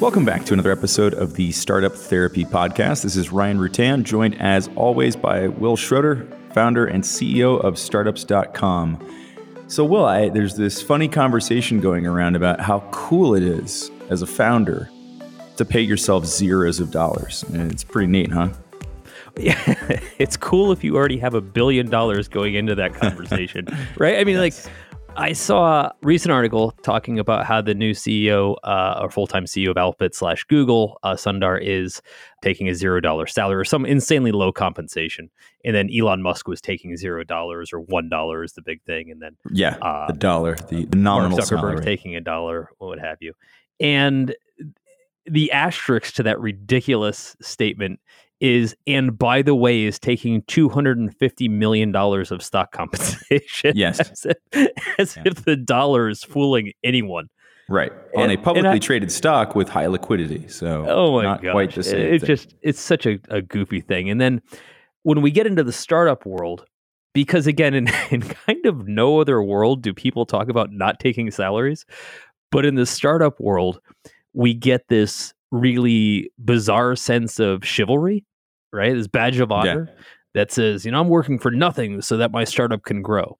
Welcome back to another episode of the Startup Therapy Podcast. This is Ryan Rutan, joined as always by Wil Schroter, founder and CEO of startups.com. So, Wil, I, there's this funny conversation going around about how cool it is as a founder to pay yourself zeros of dollars. And it's pretty neat, huh? Yeah, it's cool if you already have a billion dollars going into that conversation, right? I mean, yes. like, I saw a recent article talking about how the new CEO uh, or full time CEO of Alphabet slash Google, uh, Sundar, is taking a zero dollar salary or some insanely low compensation. And then Elon Musk was taking zero dollars or one dollar is the big thing. And then, yeah, uh, the dollar, the, the nominal Mark Zuckerberg salary. taking a dollar, what have you. And the asterisk to that ridiculous statement is and by the way is taking 250 million dollars of stock compensation yes. as, if, as yeah. if, the dollar is fooling anyone. Right. On and, a publicly I, traded stock with high liquidity so oh my not gosh. quite the same it's just it's such a, a goofy thing. And then when we get into the startup world because again in, in kind of no other world do people talk about not taking salaries but in the startup world we get this really bizarre sense of chivalry right? This badge of honor yeah. that says, you know, I'm working for nothing so that my startup can grow.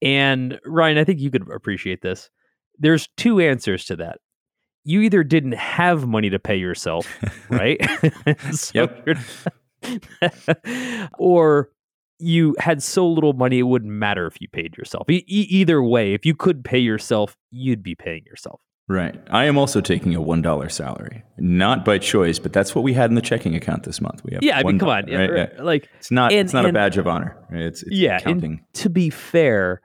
And Ryan, I think you could appreciate this. There's two answers to that. You either didn't have money to pay yourself, right? yep. or you had so little money it wouldn't matter if you paid yourself. E- either way, if you could pay yourself, you'd be paying yourself. Right. I am also taking a one dollar salary, not by choice, but that's what we had in the checking account this month. We have yeah. I mean, come on, right? yeah, like it's not and, it's not a badge of honor. It's, it's yeah. To be fair,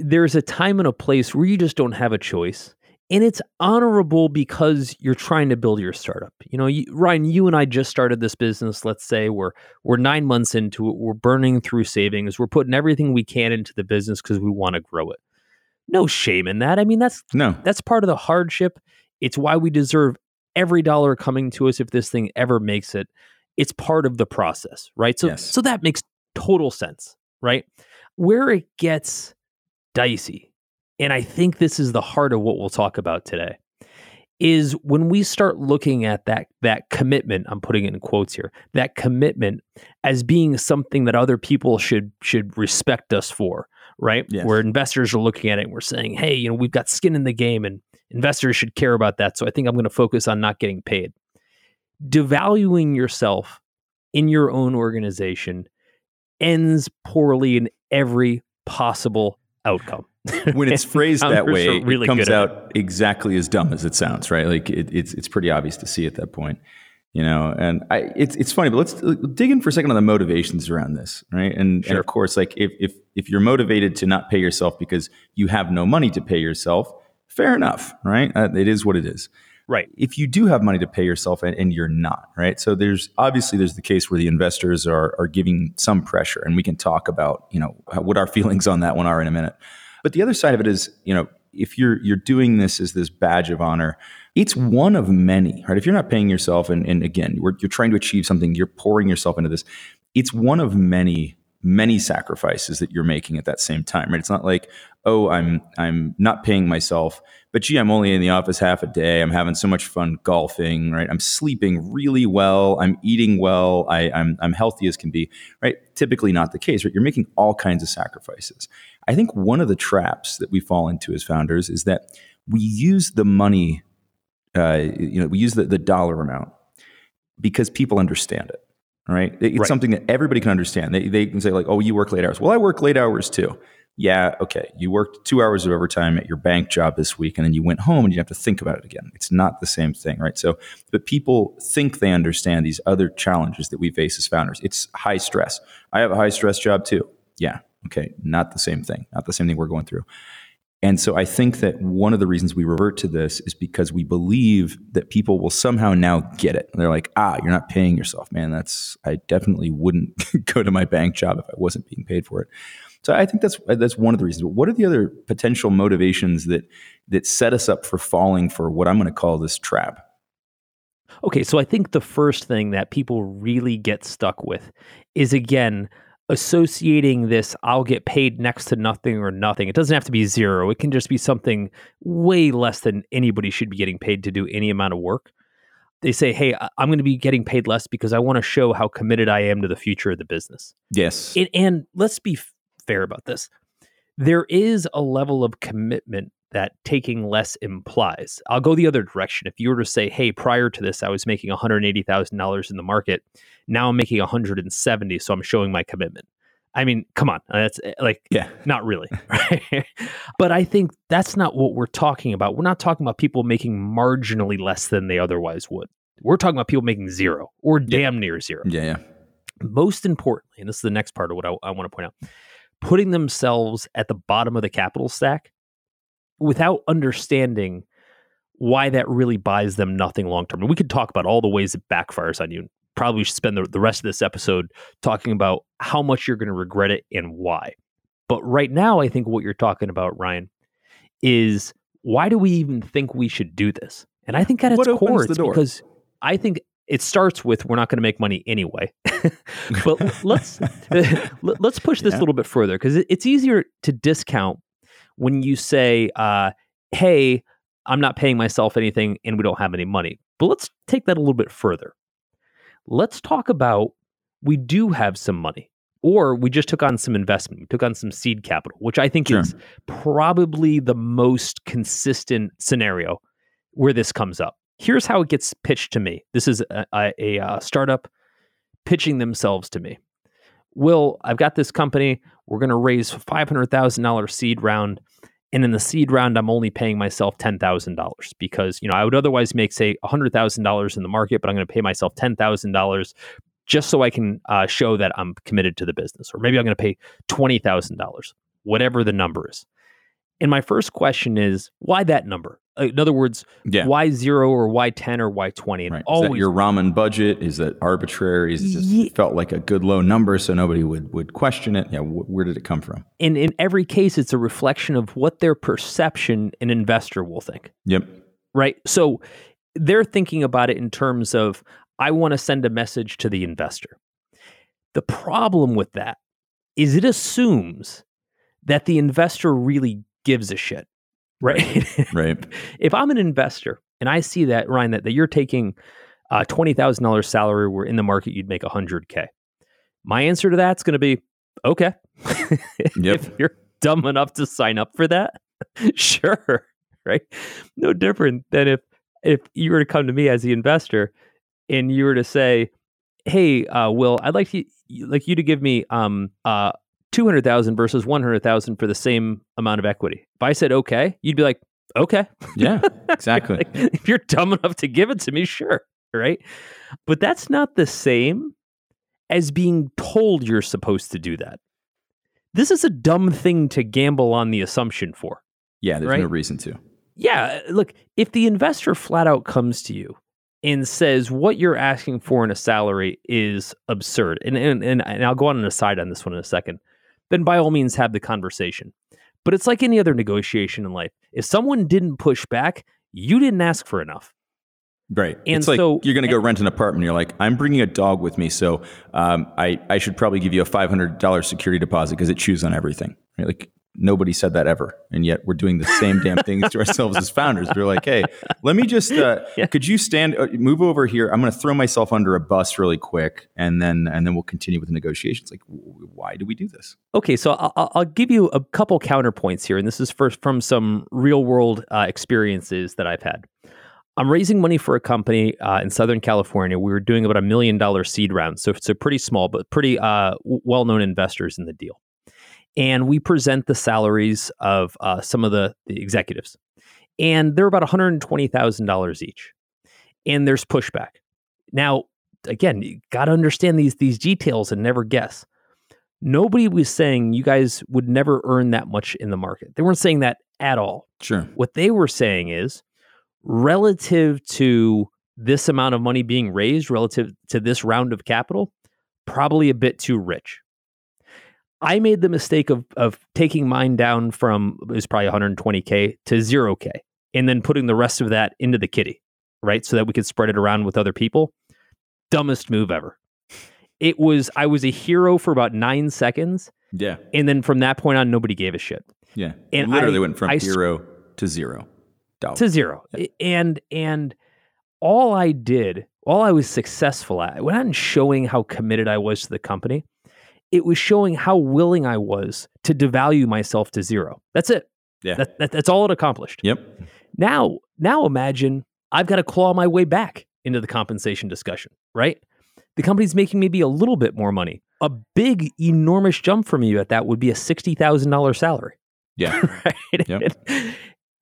there's a time and a place where you just don't have a choice, and it's honorable because you're trying to build your startup. You know, you, Ryan, you and I just started this business. Let's say we're we're nine months into it. We're burning through savings. We're putting everything we can into the business because we want to grow it no shame in that. I mean, that's no, that's part of the hardship. It's why we deserve every dollar coming to us if this thing ever makes it. It's part of the process, right? So, yes. so that makes total sense, right? Where it gets dicey, and I think this is the heart of what we'll talk about today, is when we start looking at that that commitment. I'm putting it in quotes here. That commitment as being something that other people should should respect us for right? Yes. Where investors are looking at it and we're saying, hey, you know, we've got skin in the game and investors should care about that. So I think I'm going to focus on not getting paid. Devaluing yourself in your own organization ends poorly in every possible outcome. when it's phrased that way, really it comes out it. exactly as dumb as it sounds, right? Like it, it's it's pretty obvious to see at that point you know? And i it's it's funny but let's dig in for a second on the motivations around this right? And, sure. and of course like if if if you're motivated to not pay yourself because you have no money to pay yourself fair enough right? Uh, it is what it is. Right. If you do have money to pay yourself and, and, you're not right? So there's obviously there's the case where the investors are are giving some pressure and we can talk about you know what our feelings on that one are in a minute but the other side of it is you know if you're you're doing this as this badge of honor it's one of many, right? If you're not paying yourself, and, and again, you're trying to achieve something, you're pouring yourself into this. It's one of many, many sacrifices that you're making at that same time, right? It's not like, oh, I'm I'm not paying myself, but gee, I'm only in the office half a day. I'm having so much fun golfing, right? I'm sleeping really well. I'm eating well. I, I'm I'm healthy as can be, right? Typically not the case, right? You're making all kinds of sacrifices. I think one of the traps that we fall into as founders is that we use the money uh, you know, we use the, the dollar amount because people understand it. Right? It's right. something that everybody can understand. They, they can say like, "Oh, you work late hours." Well, I work late hours too. Yeah, okay. You worked two hours of overtime at your bank job this week, and then you went home and you have to think about it again. It's not the same thing, right? So, but people think they understand these other challenges that we face as founders. It's high stress. I have a high stress job too. Yeah, okay. Not the same thing. Not the same thing we're going through. And so I think that one of the reasons we revert to this is because we believe that people will somehow now get it. They're like, ah, you're not paying yourself, man. That's I definitely wouldn't go to my bank job if I wasn't being paid for it. So I think that's that's one of the reasons. But what are the other potential motivations that that set us up for falling for what I'm going to call this trap? Okay, so I think the first thing that people really get stuck with is again associating this I'll get paid next to nothing or nothing. It doesn't have to be zero. It can just be something way less than anybody should be getting paid to do any amount of work. They say, "Hey, I'm going to be getting paid less because I want to show how committed I am to the future of the business." Yes. And, and let's be fair about this. There is a level of commitment that taking less implies. I'll go the other direction. If you were to say, "Hey, prior to this, I was making one hundred eighty thousand dollars in the market. Now I'm making one hundred and seventy, so I'm showing my commitment." I mean, come on, that's eh, like, yeah, not really, right? but I think that's not what we're talking about. We're not talking about people making marginally less than they otherwise would. We're talking about people making zero or damn near zero. Yeah, yeah. Most importantly, and this is the next part of what I, I want to point out, putting themselves at the bottom of the capital stack without understanding why that really buys them nothing long term. And we could talk about all the ways it backfires on you. Probably should spend the, the rest of this episode talking about how much you're going to regret it and why. But right now, I think what you're talking about, Ryan, is why do we even think we should do this? And I think at its core, it's because I think it starts with we're not going to make money anyway. but let's let- let's push this Yeah. a little bit further because it's easier to discount when you say, uh, "Hey, I'm not paying myself anything, and we don't have any money." But let's take that a little bit further. Let's talk about we do have some money, or we just took on some investment. We took on some seed capital, which I think Sure. is probably the most consistent scenario where this comes up. Here's how it gets pitched to me. This is a, a, a uh, startup pitching themselves to me. Wil, I've got this company. We're going to raise $500,000 seed round. And in the seed round, I'm only paying myself $10,000 because, you know, I would otherwise make, say, $100,000 in the market, but I'm going to pay myself $10,000 just so I can uh, show that I'm committed to the business. Or maybe I'm going to pay $20,000, whatever the number is. And my first question is, why that number? Uh, In other words, Yeah. why zero or why 10 or why 20? And Right. Is always that your ramen budget? Is that arbitrary? Is it just felt like a good low number so nobody would would question it? Yeah. Wh- where did it come from? and in every case, it's a reflection of what their perception an investor will think, Yep. right? So they're thinking about it in terms of, I want to send a message to the investor. The problem with that is it assumes that the investor really gives a shit, right? Right. if I'm an investor and I see that, Ryan, that, that you're taking a $20,000 salary where in the market you'd make 100K, my answer to that's going to be, okay. Yep. if you're dumb enough to sign up for that, sure, right? No different than if if you were to come to me as the investor and you were to say, "Hey, uh, Wil, I'd like you like you to give me um uh 200,000 versus 100,000 for the same amount of equity." If I said okay, you'd be like, "Okay." Yeah. Exactly. Like, if you're dumb enough to give it to me, sure, right? But that's not the same as being told you're supposed to do that. This is a dumb thing to gamble on the assumption for. yeah. There's no reason to. Yeah, uh, look, if the investor flat out comes to you and says what you're asking for in a salary is absurd, and and and, and I'll go on an aside on this one in a second, then by all means have the conversation. But it's like any other negotiation in life. If someone didn't push back, you didn't ask for enough. Right. And it's like so- you're going to go rent an apartment. You're like, I'm bringing a dog with me, so um, I I should probably give you a five hundred dollars security deposit because it chews on everything. Right? Like nobody said that ever, and yet we're doing the same damn things to ourselves as founders. We're like, hey, let me just uh, Yeah. could you stand uh, move over here? I'm going to throw myself under a bus really quick, and then and then we'll continue with the negotiations. Like, w- why do we do this? Okay, so I'll, I'll- give you a couple counterpoints here, and this is first from some real world uh, experiences that I've had. I'm raising money for a company uh, in Southern California. We were doing about a million dollar seed round, so it's a pretty small but pretty uh, well known investors in the deal. And we present the salaries of uh, some of the, the executives, and they're about $120,000 each. And there's pushback. Now, again, you got to understand these these details and never guess nobody was saying you guys would never earn that much in the market. They weren't saying that at all. Sure. What they were saying is relative to this amount of money being raised, relative to this round of capital, probably a bit too rich. I made the mistake of of taking mine down from it was probably 120k to 0k and then putting the rest of that into the kitty, right? So that we could spread it around with other people. Dumbest move ever It was I was a hero for about nine seconds, Yeah. and then from that point on, nobody gave a shit Yeah. And literally I- went from I to zero. Dollars. to zero. And and all I did, all I was successful at, it wasn't showing how committed I was to the company. It was showing how willing I was to devalue myself to zero. That's it. Yeah. That, that, that's all it accomplished. Yep. Now, now imagine I've got to claw my way back into the compensation discussion, right? The company's making maybe a little bit more money. A big, enormous jump from you at that would be a $60,000 salary, Yeah. right? Yep.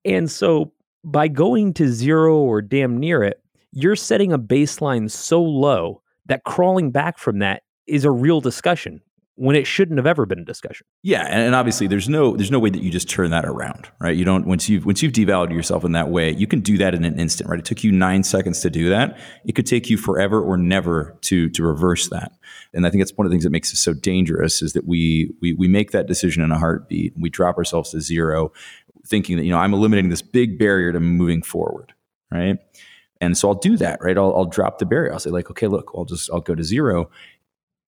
And so by going to zero or damn near it, you're setting a baseline so low that crawling back from that is a real discussion when it shouldn't have ever been a discussion. Yeah, and, obviously there's no there's no way that you just turn that around, right? You don't once you've once you've devalued yourself in that way, you can do that in an instant, right? It took you nine seconds to do that. It could take you forever or never to to reverse that. And I think that's one of the things that makes it so dangerous is that we we we make that decision in a heartbeat. We drop ourselves to zero, thinking that you know I'm eliminating this big barrier to moving forward, right? And so I'll do that, right? I'll, I'll drop the barrier. I'll say like, okay, look, I'll just I'll go to zero.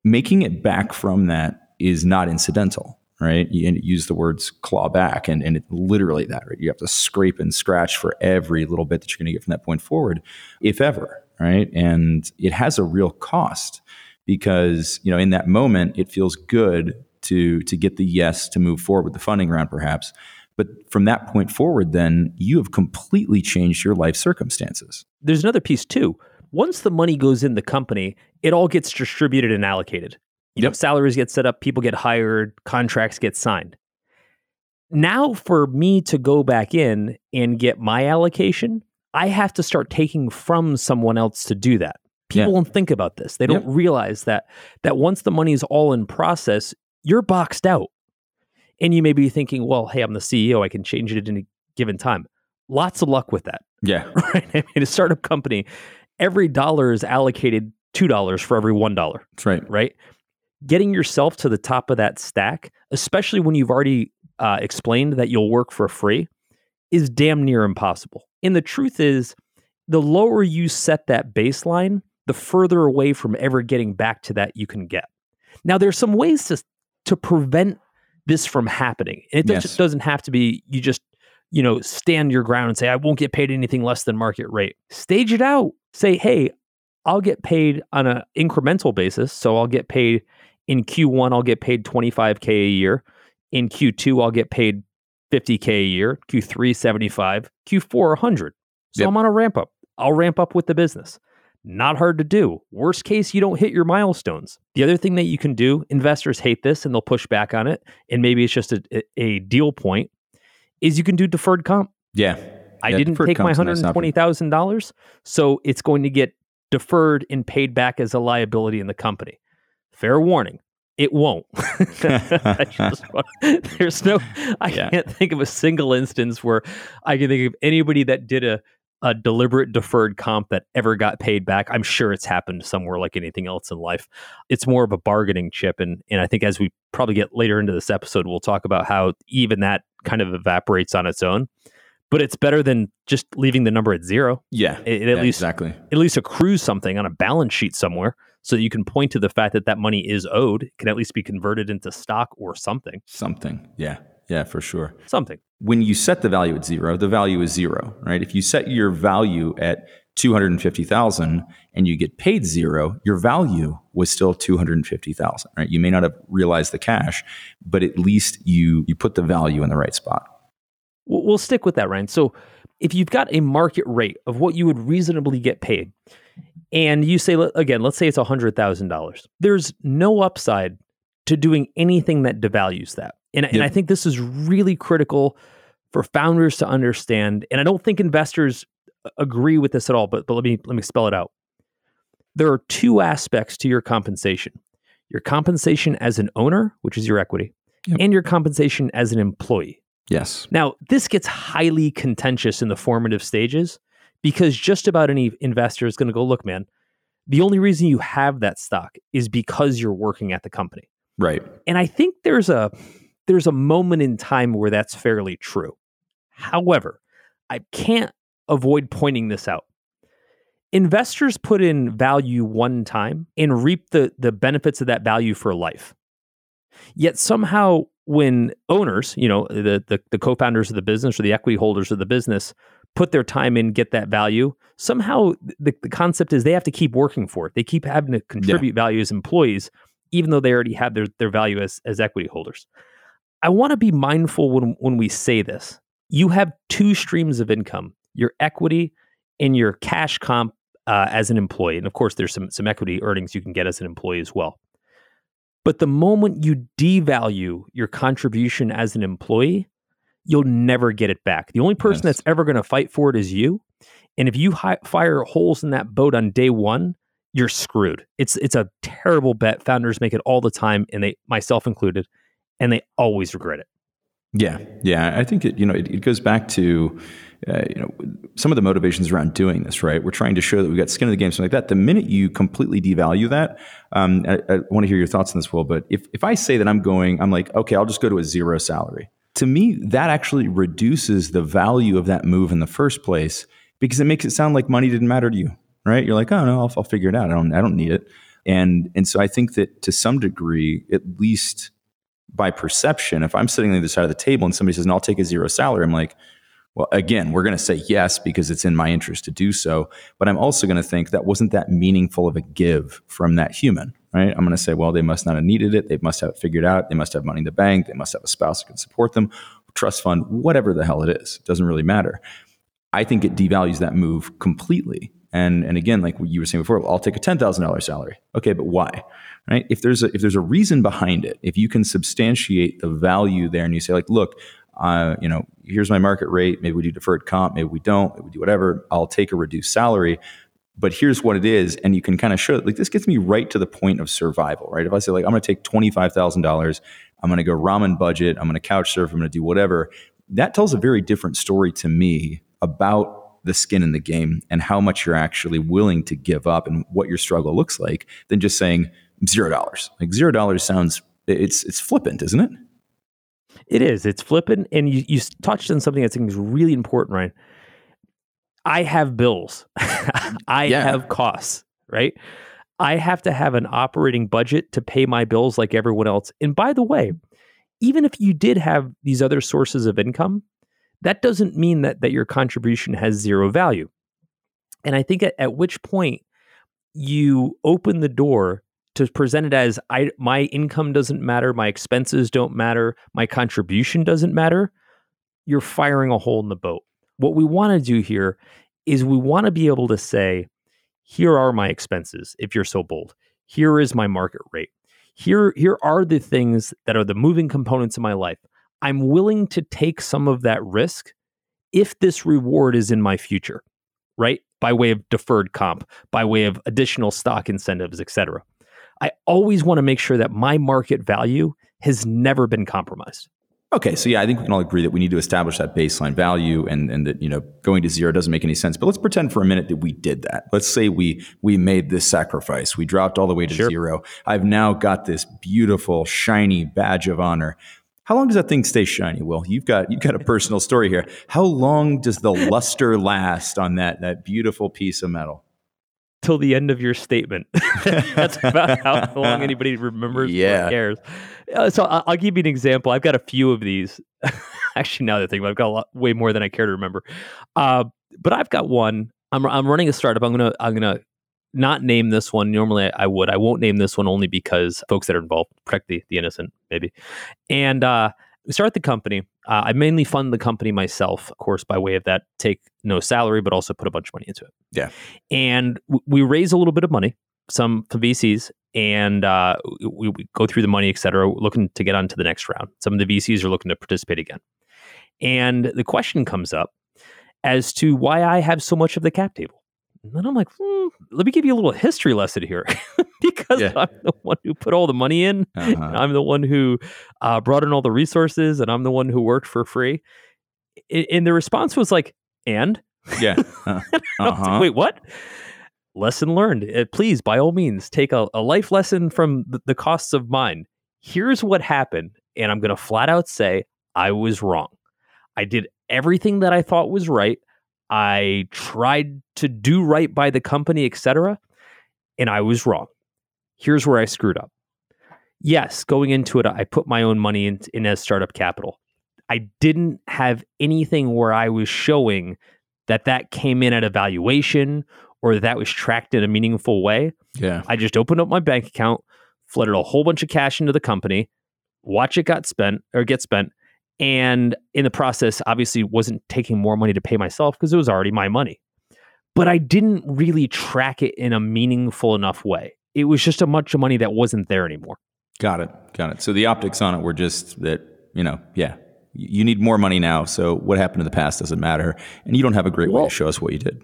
Making it back from that is not incidental, right? You and use the words claw back, and and it, literally that, right? You have to scrape and scratch for every little bit that you're going to get from that point forward, if ever, right? And it has a real cost because you know in that moment it feels good to to get the yes to move forward with the funding round, perhaps. But from that point forward, then you have completely changed your life circumstances. There's another piece too. Once the money goes in the company, it all gets distributed and allocated. You know, salaries get set up, people get hired, contracts get signed. Now, for me to go back in and get my allocation, I have to start taking from someone else to do that. People Yeah. don't think about this. They don't Yep. realize that that once the money is all in process, you're boxed out. And you may be thinking, well, hey, I'm the CEO. I can change it at any given time. Lots of luck with that Yeah, right? I mean, a startup company, every dollar is allocated two dollars for every one dollar, that's right. right? Getting yourself to the top of that stack, especially when you've already uh, explained that you'll work for free, is damn near impossible. And the truth is, the lower you set that baseline, the further away from ever getting back to that you can get. Now, there's some ways to to prevent this from happening. And it Yes. just doesn't have to be you just you know stand your ground and say I won't get paid anything less than market rate. Stage it out. Say, hey, I'll get paid on an incremental basis. So I'll get paid in Q1. I'll get paid 25k a year. In Q2, I'll get paid 50k a year. Q3, 75. Q4, 100. So Yep. I'm on a ramp up. I'll ramp up with the business. Not hard to do. Worst case, you don't hit your milestones. The other thing that you can do, investors hate this and they'll push back on it, and maybe it's just a, a- a deal point, is you can do deferred comp. Yeah, I Yeah, didn't take my comp's a nice hundred and twenty thousand dollars, so it's going to get deferred and paid back as a liability in the company. Fair warning, it won't. There's no, I Yeah. can't think of a single instance where I can think of anybody that did a a deliberate deferred comp that ever got paid back. I'm sure it's happened somewhere like anything else in life. It's more of a bargaining chip, and and I think as we probably get later into this episode, we'll talk about how even that kind of evaporates on its own but it's better than just leaving the number at zero. yeah, It, it at yeah, least exactly. at least accrues something on a balance sheet somewhere, so that you can point to the fact that that money is owed. It can at least be converted into stock or something. Something. Yeah, yeah, for sure. Something. when you set the value at zero, the value is zero, right? If you set your value at 250,000 and you get paid zero, your value was still 250,000, right? You may not have realized the cash, but at least you you put the value in the right spot. We'll, stick with that, Ryan. So, if you've got a market rate of what you would reasonably get paid, and you say again, let's say it's hundred thousand dollars, there's no upside to doing anything that devalues that. And, and I think this is really critical for founders to understand. And I don't think investors agree with this at all. But but let me let me spell it out. There are two aspects to your compensation: your compensation as an owner, which is your equity, Yep. and your compensation as an employee. Yes. Now, this gets highly contentious in the formative stages because just about any investor is going to go, look, man, the only reason you have that stock is because you're working at the company. Right. And I think there's a there's a moment in time where that's fairly true. However, I can't avoid pointing this out. investors put in value one time and reap the, the benefits of that value for life. Yet somehow, when owners, you know, the, the, the co founders of the business or the equity holders of the business, put their time in, get that value, somehow the, the concept is they have to keep working for it. They keep having to contribute yeah. value as employees, even though they already have their, their value as, as equity holders. I want to be mindful when, when we say this. You have two streams of income your equity and your cash comp uh, as an employee. And of course, there's some, some equity earnings you can get as an employee as well. But the moment you devalue your contribution as an employee, you'll never get it back. The only person yes. that's ever going to fight for it is you. And if you hi- fire holes in that boat on day one, you're screwed. It's it's a terrible bet. Founders make it all the time, and they, myself included, and they always regret it. Yeah, yeah. I think it, you know it, it goes back to uh, you know some of the motivations around doing this. Right, we're trying to show that we've got skin in the game, something like that. The minute you completely devalue that, um, I, I want to hear your thoughts on this, Wil. But if if I say that I'm going, I'm like, okay, I'll just go to a zero salary to me, that actually reduces the value of that move in the first place because it makes it sound like money didn't matter to you, right? You're like, oh no, I'll, I'll figure it out. I don't, I don't need it. And and so I think that to some degree, at least by perception, if I'm sitting on the other side of the table and somebody says, "No, I'll take a zero salary," I'm like, well, again, we're going to say yes because it's in my interest to do so. But I'm also going to think that wasn't that meaningful of a give from that human, right? I'm going to say, well, they must not have needed it. They must have it figured out. They must have money in the bank. They must have a spouse who can support them, trust fund, whatever the hell it is. It doesn't really matter. I think it devalues that move completely. And, and again, like you were saying before, I'll take a ten thousand dollars salary. Okay, but why? Right? If there's a if there's a reason behind it, if you can substantiate the value there, and you say like, look, uh, you know, here's my market rate. Maybe we do deferred comp. Maybe we don't. Maybe we do whatever. I'll take a reduced salary. But here's what it is, and you can kind of show it. like this gets me right to the point of survival, right? If I say like I'm going to take twenty five thousand dollars, I'm going to go ramen budget, I'm going to couch surf, I'm going to do whatever. That tells a very different story to me about the skin in the game and how much you're actually willing to give up and what your struggle looks like than just saying zero dollars. Like zero dollars sounds it's it's flippant, isn't it? It is. It's flippant. And you, you touched on something I think is really important, right? I have bills. I yeah. have costs, right? I have to have an operating budget to pay my bills like everyone else. And by the way, even if you did have these other sources of income, that doesn't mean that that your contribution has zero value. And I think at, at which point you open the door to present it as I my income doesn't matter, my expenses don't matter, my contribution doesn't matter, you're firing a hole in the boat. What we want to do here is we want to be able to say, here are my expenses, if you're so bold. Here is my market rate. Here, here are the things that are the moving components of my life. I'm willing to take some of that risk if this reward is in my future, right? By way of deferred comp, by way of additional stock incentives, et cetera. I always want to make sure that my market value has never been compromised. Okay, so yeah, I think we can all agree that we need to establish that baseline value and, and that, you know, going to zero doesn't make any sense. But let's pretend for a minute that we did that. Let's say we we made this sacrifice. We dropped all the way to sure. zero. I've now got this beautiful, shiny badge of honor. How long does that thing stay shiny? Well, you've got you've got a personal story here. How long does the luster last on that that beautiful piece of metal? till the end of your statement. That's about how long anybody remembers yeah. cares. Uh, so I'll, I'll, give you an example. I've got a few of these. Actually, now that I think about it, I've got a lot, way more than I care to remember. Uh, but I've got one. I'm, I'm running a startup. I'm gonna I'm gonna not name this one. Normally, I, would. I won't name this one only because folks that are involved protect the, the innocent, maybe. And uh, we start the company. Uh, I mainly fund the company myself, of course, by way of that take no salary, but also put a bunch of money into it. Yeah. And w- we raise a little bit of money, some from VCs, and uh, we, we, go through the money, et cetera, looking to get on to the next round. Some of the VCs are looking to participate again. And the question comes up as to why I have so much of the cap table. And then I'm like, hmm, let me give you a little history lesson here because yeah. I'm the one who put all the money in. Uh-huh. I'm the one who uh, brought in all the resources and I'm the one who worked for free. And the response was like, and? Yeah. Uh, uh-huh. like, Wait, what? Lesson learned. Uh, please, by all means, take a, a life lesson from the, the costs of mine. Here's what happened. And I'm going to flat out say, I was wrong. I did everything that I thought was right. I tried to do right by the company, etc., and I was wrong. Here's where I screwed up. Yes, going into it, I put my own money in, in as startup capital. I didn't have anything where I was showing that that came in at a valuation or that, that was tracked in a meaningful way. Yeah. I just opened up my bank account, flooded a whole bunch of cash into the company, watch it got spent or get spent, and in the process, obviously wasn't taking more money to pay myself because it was already my money. But I didn't really track it in a meaningful enough way. It was just a bunch of money that wasn't there anymore. Got it. Got it. So the optics on it were just that, you know, yeah, you need more money now. So what happened in the past doesn't matter. And you don't have a great well, way to show us what you did.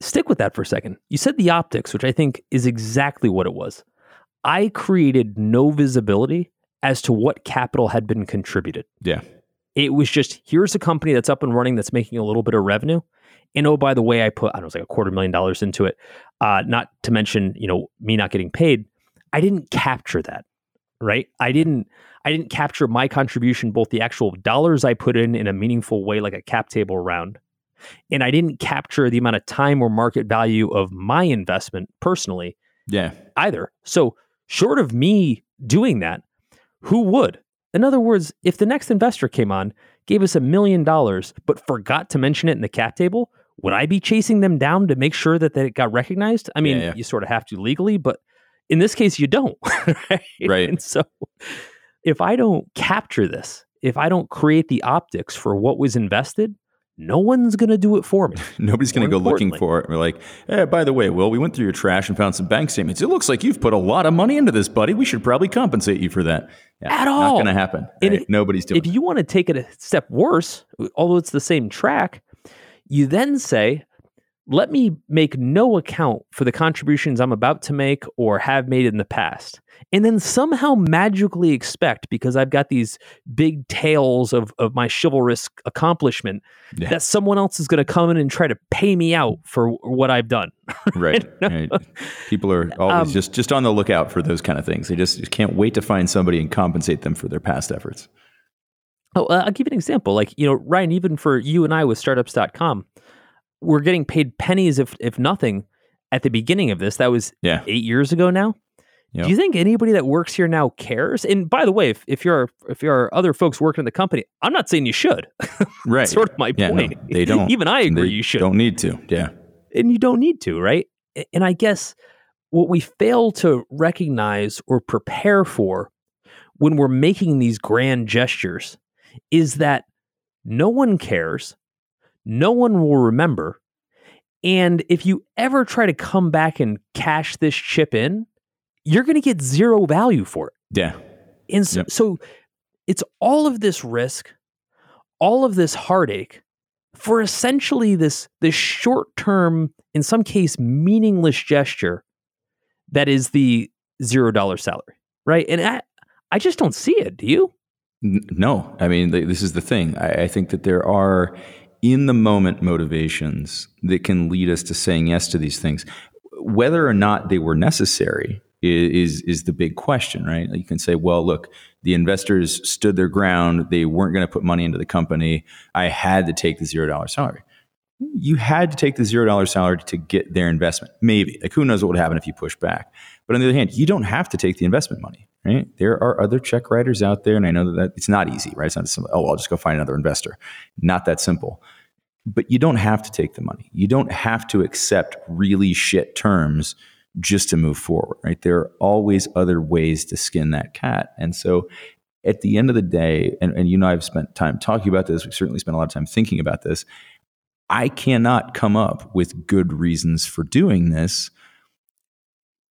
Stick with that for a second. You said the optics, which I think is exactly what it was. I created no visibility as to what capital had been contributed. Yeah. It was just here's a company that's up and running that's making a little bit of revenue. And oh, by the way, I put, I don't know, it was like a quarter million dollars into it. Uh, not to mention, you know, me not getting paid. I didn't capture that, right? I didn't, I didn't capture my contribution, both the actual dollars I put in in a meaningful way, like a cap table round, and I didn't capture the amount of time or market value of my investment personally. Yeah. Either. So, short of me doing that, who would? In other words, if the next investor came on, gave us a million dollars, but forgot to mention it in the cap table, would I be chasing them down to make sure that, that it got recognized? I mean, yeah, yeah. you sort of have to legally, but in this case, you don't. right? right. And so if I don't capture this, if I don't create the optics for what was invested, no one's going to do it for me. Nobody's going to go looking for it. We're like, hey, by the way, Wil, we went through your trash and found some bank statements. It looks like you've put a lot of money into this, buddy. We should probably compensate you for that. Yeah, At all. Not going to happen. Right? Nobody's doing it. If you want to take it a step worse, although it's the same track, you then say, let me make no account for the contributions I'm about to make or have made in the past. And then somehow magically expect, because I've got these big tales of, of my chivalrous accomplishment, yeah. that someone else is going to come in and try to pay me out for what I've done. right, right. People are always um, just, just on the lookout for those kind of things. They just, just can't wait to find somebody and compensate them for their past efforts. Oh, uh, I'll give you an example. Like, you know, Ryan, even for you and I with startups.com, we're getting paid pennies if if nothing at the beginning of this. That was yeah. eight years ago now. Yep. Do you think anybody that works here now cares? And by the way, if, if you're if you're other folks working in the company, I'm not saying you should. right. sort of my yeah, point. No, they don't. Even I agree. You should. Don't need to. Yeah. And you don't need to, right? And I guess what we fail to recognize or prepare for when we're making these grand gestures is that no one cares, no one will remember, and if you ever try to come back and cash this chip in, you're going to get zero value for it. Yeah. And so, yep. so it's all of this risk, all of this heartache for essentially this this short term, in some case, meaningless gesture that is the zero dollar salary, right? And I, I just don't see it. Do you? No, I mean this is the thing. I, I think that there are in the moment motivations that can lead us to saying yes to these things. Whether or not they were necessary is is the big question, right? You can say, well, look, the investors stood their ground; they weren't going to put money into the company. I had to take the zero dollar salary. You had to take the zero dollar salary to get their investment. Maybe, like, who knows what would happen if you push back? But on the other hand, you don't have to take the investment money, right? There are other check writers out there, and I know that, that it's not easy, right? It's not simple, oh, I'll just go find another investor. Not that simple. But you don't have to take the money. You don't have to accept really shit terms just to move forward, right? There are always other ways to skin that cat. And so at the end of the day, and, and you know, I've spent time talking about this, we've certainly spent a lot of time thinking about this. I cannot come up with good reasons for doing this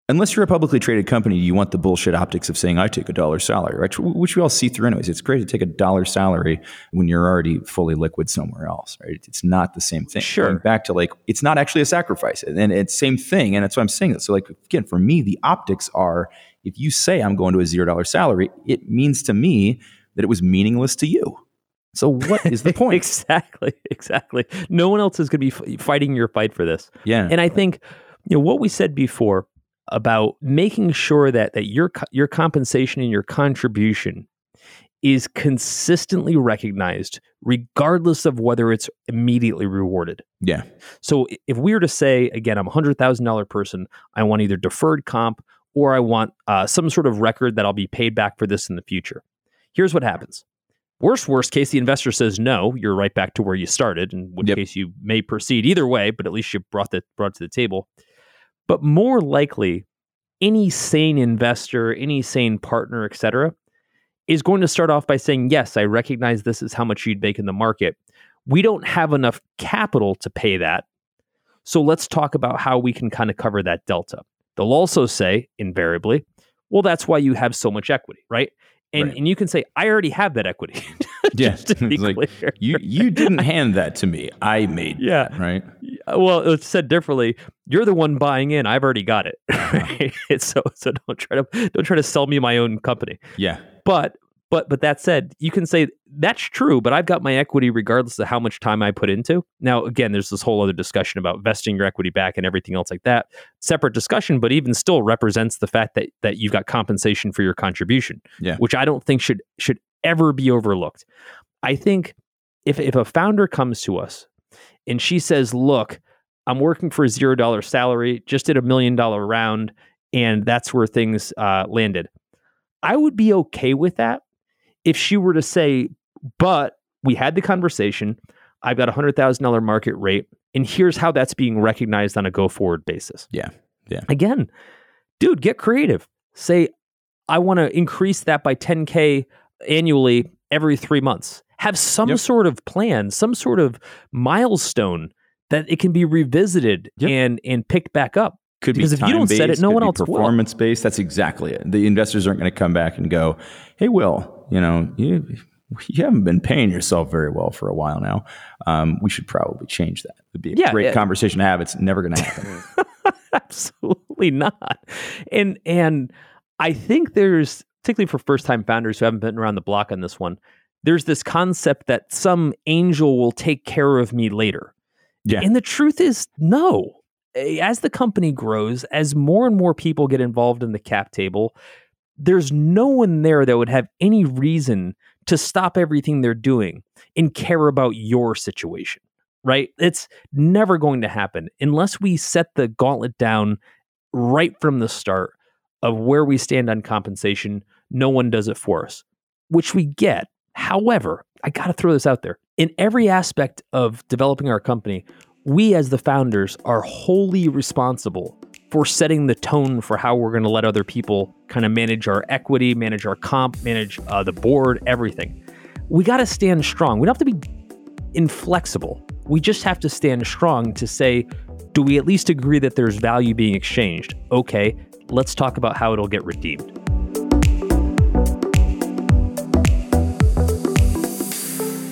unless you're a publicly traded company, you want the bullshit optics of saying, I take a dollar salary, right? Which we all see through anyways. It's great to take a dollar salary when you're already fully liquid somewhere else, right? It's not the same thing. Sure. Going back to like, it's not actually a sacrifice. And it's same thing. And that's why I'm saying So like, again, for me, the optics are, if you say I'm going to a zero dollar salary, it means to me that it was meaningless to you. So what is the point? exactly, exactly. No one else is going to be f- fighting your fight for this. Yeah. And I think, you know, what we said before about making sure that that your your compensation and your contribution is consistently recognized regardless of whether it's immediately rewarded. Yeah. So if we were to say, again, I'm a $100,000 person, I want either deferred comp or I want uh, some sort of record that I'll be paid back for this in the future. Here's what happens. Worst, worst case, the investor says no. You're right back to where you started, in which Yep. case you may proceed either way, but at least you brought the brought it to the table. But more likely, any sane investor, any sane partner, et cetera, is going to start off by saying, Yes, I recognize this is how much you'd make in the market. We don't have enough capital to pay that. So let's talk about how we can kind of cover that delta. They'll also say, invariably, well, that's why you have so much equity, right? And, Right. and you can say, I already have that equity. Yeah. To be It's like. You you didn't hand that to me. I made Yeah. that, right? Uh, well, it's said differently. You're the one buying in. I've already got it. Uh-huh. Right? so so don't try to don't try to sell me my own company. Yeah. But but but that said, you can say that's true, but I've got my equity regardless of how much time I put into. Now, again, there's this whole other discussion about vesting your equity back and everything else like that. Separate discussion, but even still represents the fact that that you've got compensation for your contribution, Yeah. which I don't think should should ever be overlooked. I think if if a founder comes to us and she says, "Look, I'm working for a zero dollar salary, just did a million dollar round, and that's where things uh, landed," I would be okay with that if she were to say, "But we had the conversation. I've got a hundred thousand dollar market rate, and here's how that's being recognized on a go forward basis." Yeah. Yeah. Again, dude, get creative. Say, I want to increase that by 10k annually every three months. Have some Yep. sort of plan, some sort of milestone that it can be revisited Yep. and and picked back up. Could Because be if you don't set it, no one else will. performance based. That's exactly it. The investors aren't going to come back and go, "Hey, Wil, you know, you you haven't been paying yourself very well for a while now. Um, we should probably change that." It'd be a Yeah, great yeah. conversation to have. It's never going to happen. Absolutely not. And and I think there's particularly for first time founders who haven't been around the block on this one, there's this concept that some angel will take care of me later. Yeah. And the truth is no. As the company grows, as more and more people get involved in the cap table, there's no one there that would have any reason to stop everything they're doing and care about your situation, right? It's never going to happen unless we set the gauntlet down right from the start of where we stand on compensation. No one does it for us, which we get. However, I got to throw this out there. In every aspect of developing our company, we as the founders are wholly responsible for setting the tone for how we're going to let other people kind of manage our equity, manage our comp, manage uh, the board, everything. We got to stand strong. We don't have to be inflexible. We just have to stand strong to say, do we at least agree that there's value being exchanged? Okay, let's talk about how it'll get redeemed.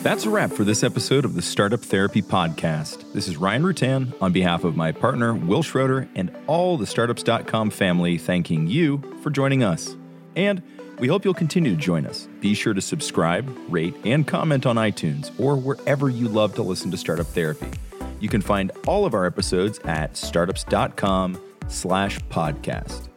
That's a wrap for this episode of the Startup Therapy Podcast. This is Ryan Rutan on behalf of my partner, Wil Schroter, and all the Startups.com family, thanking you for joining us. And we hope you'll continue to join us. Be sure to subscribe, rate, and comment on iTunes or wherever you love to listen to Startup Therapy. You can find all of our episodes at startups.com slash podcast.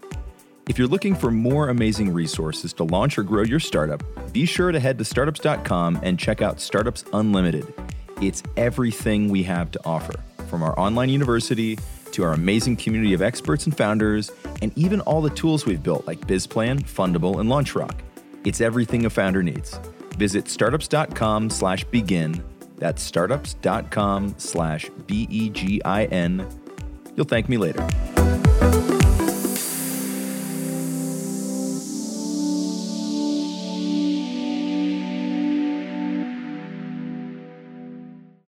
If you're looking for more amazing resources to launch or grow your startup, be sure to head to startups.com and check out Startups Unlimited. It's everything we have to offer, from our online university to our amazing community of experts and founders, and even all the tools we've built like BizPlan, Fundable, and LaunchRock. It's everything a founder needs. Visit startups.com slash begin. That's startups.com slash B E G I N. You'll thank me later.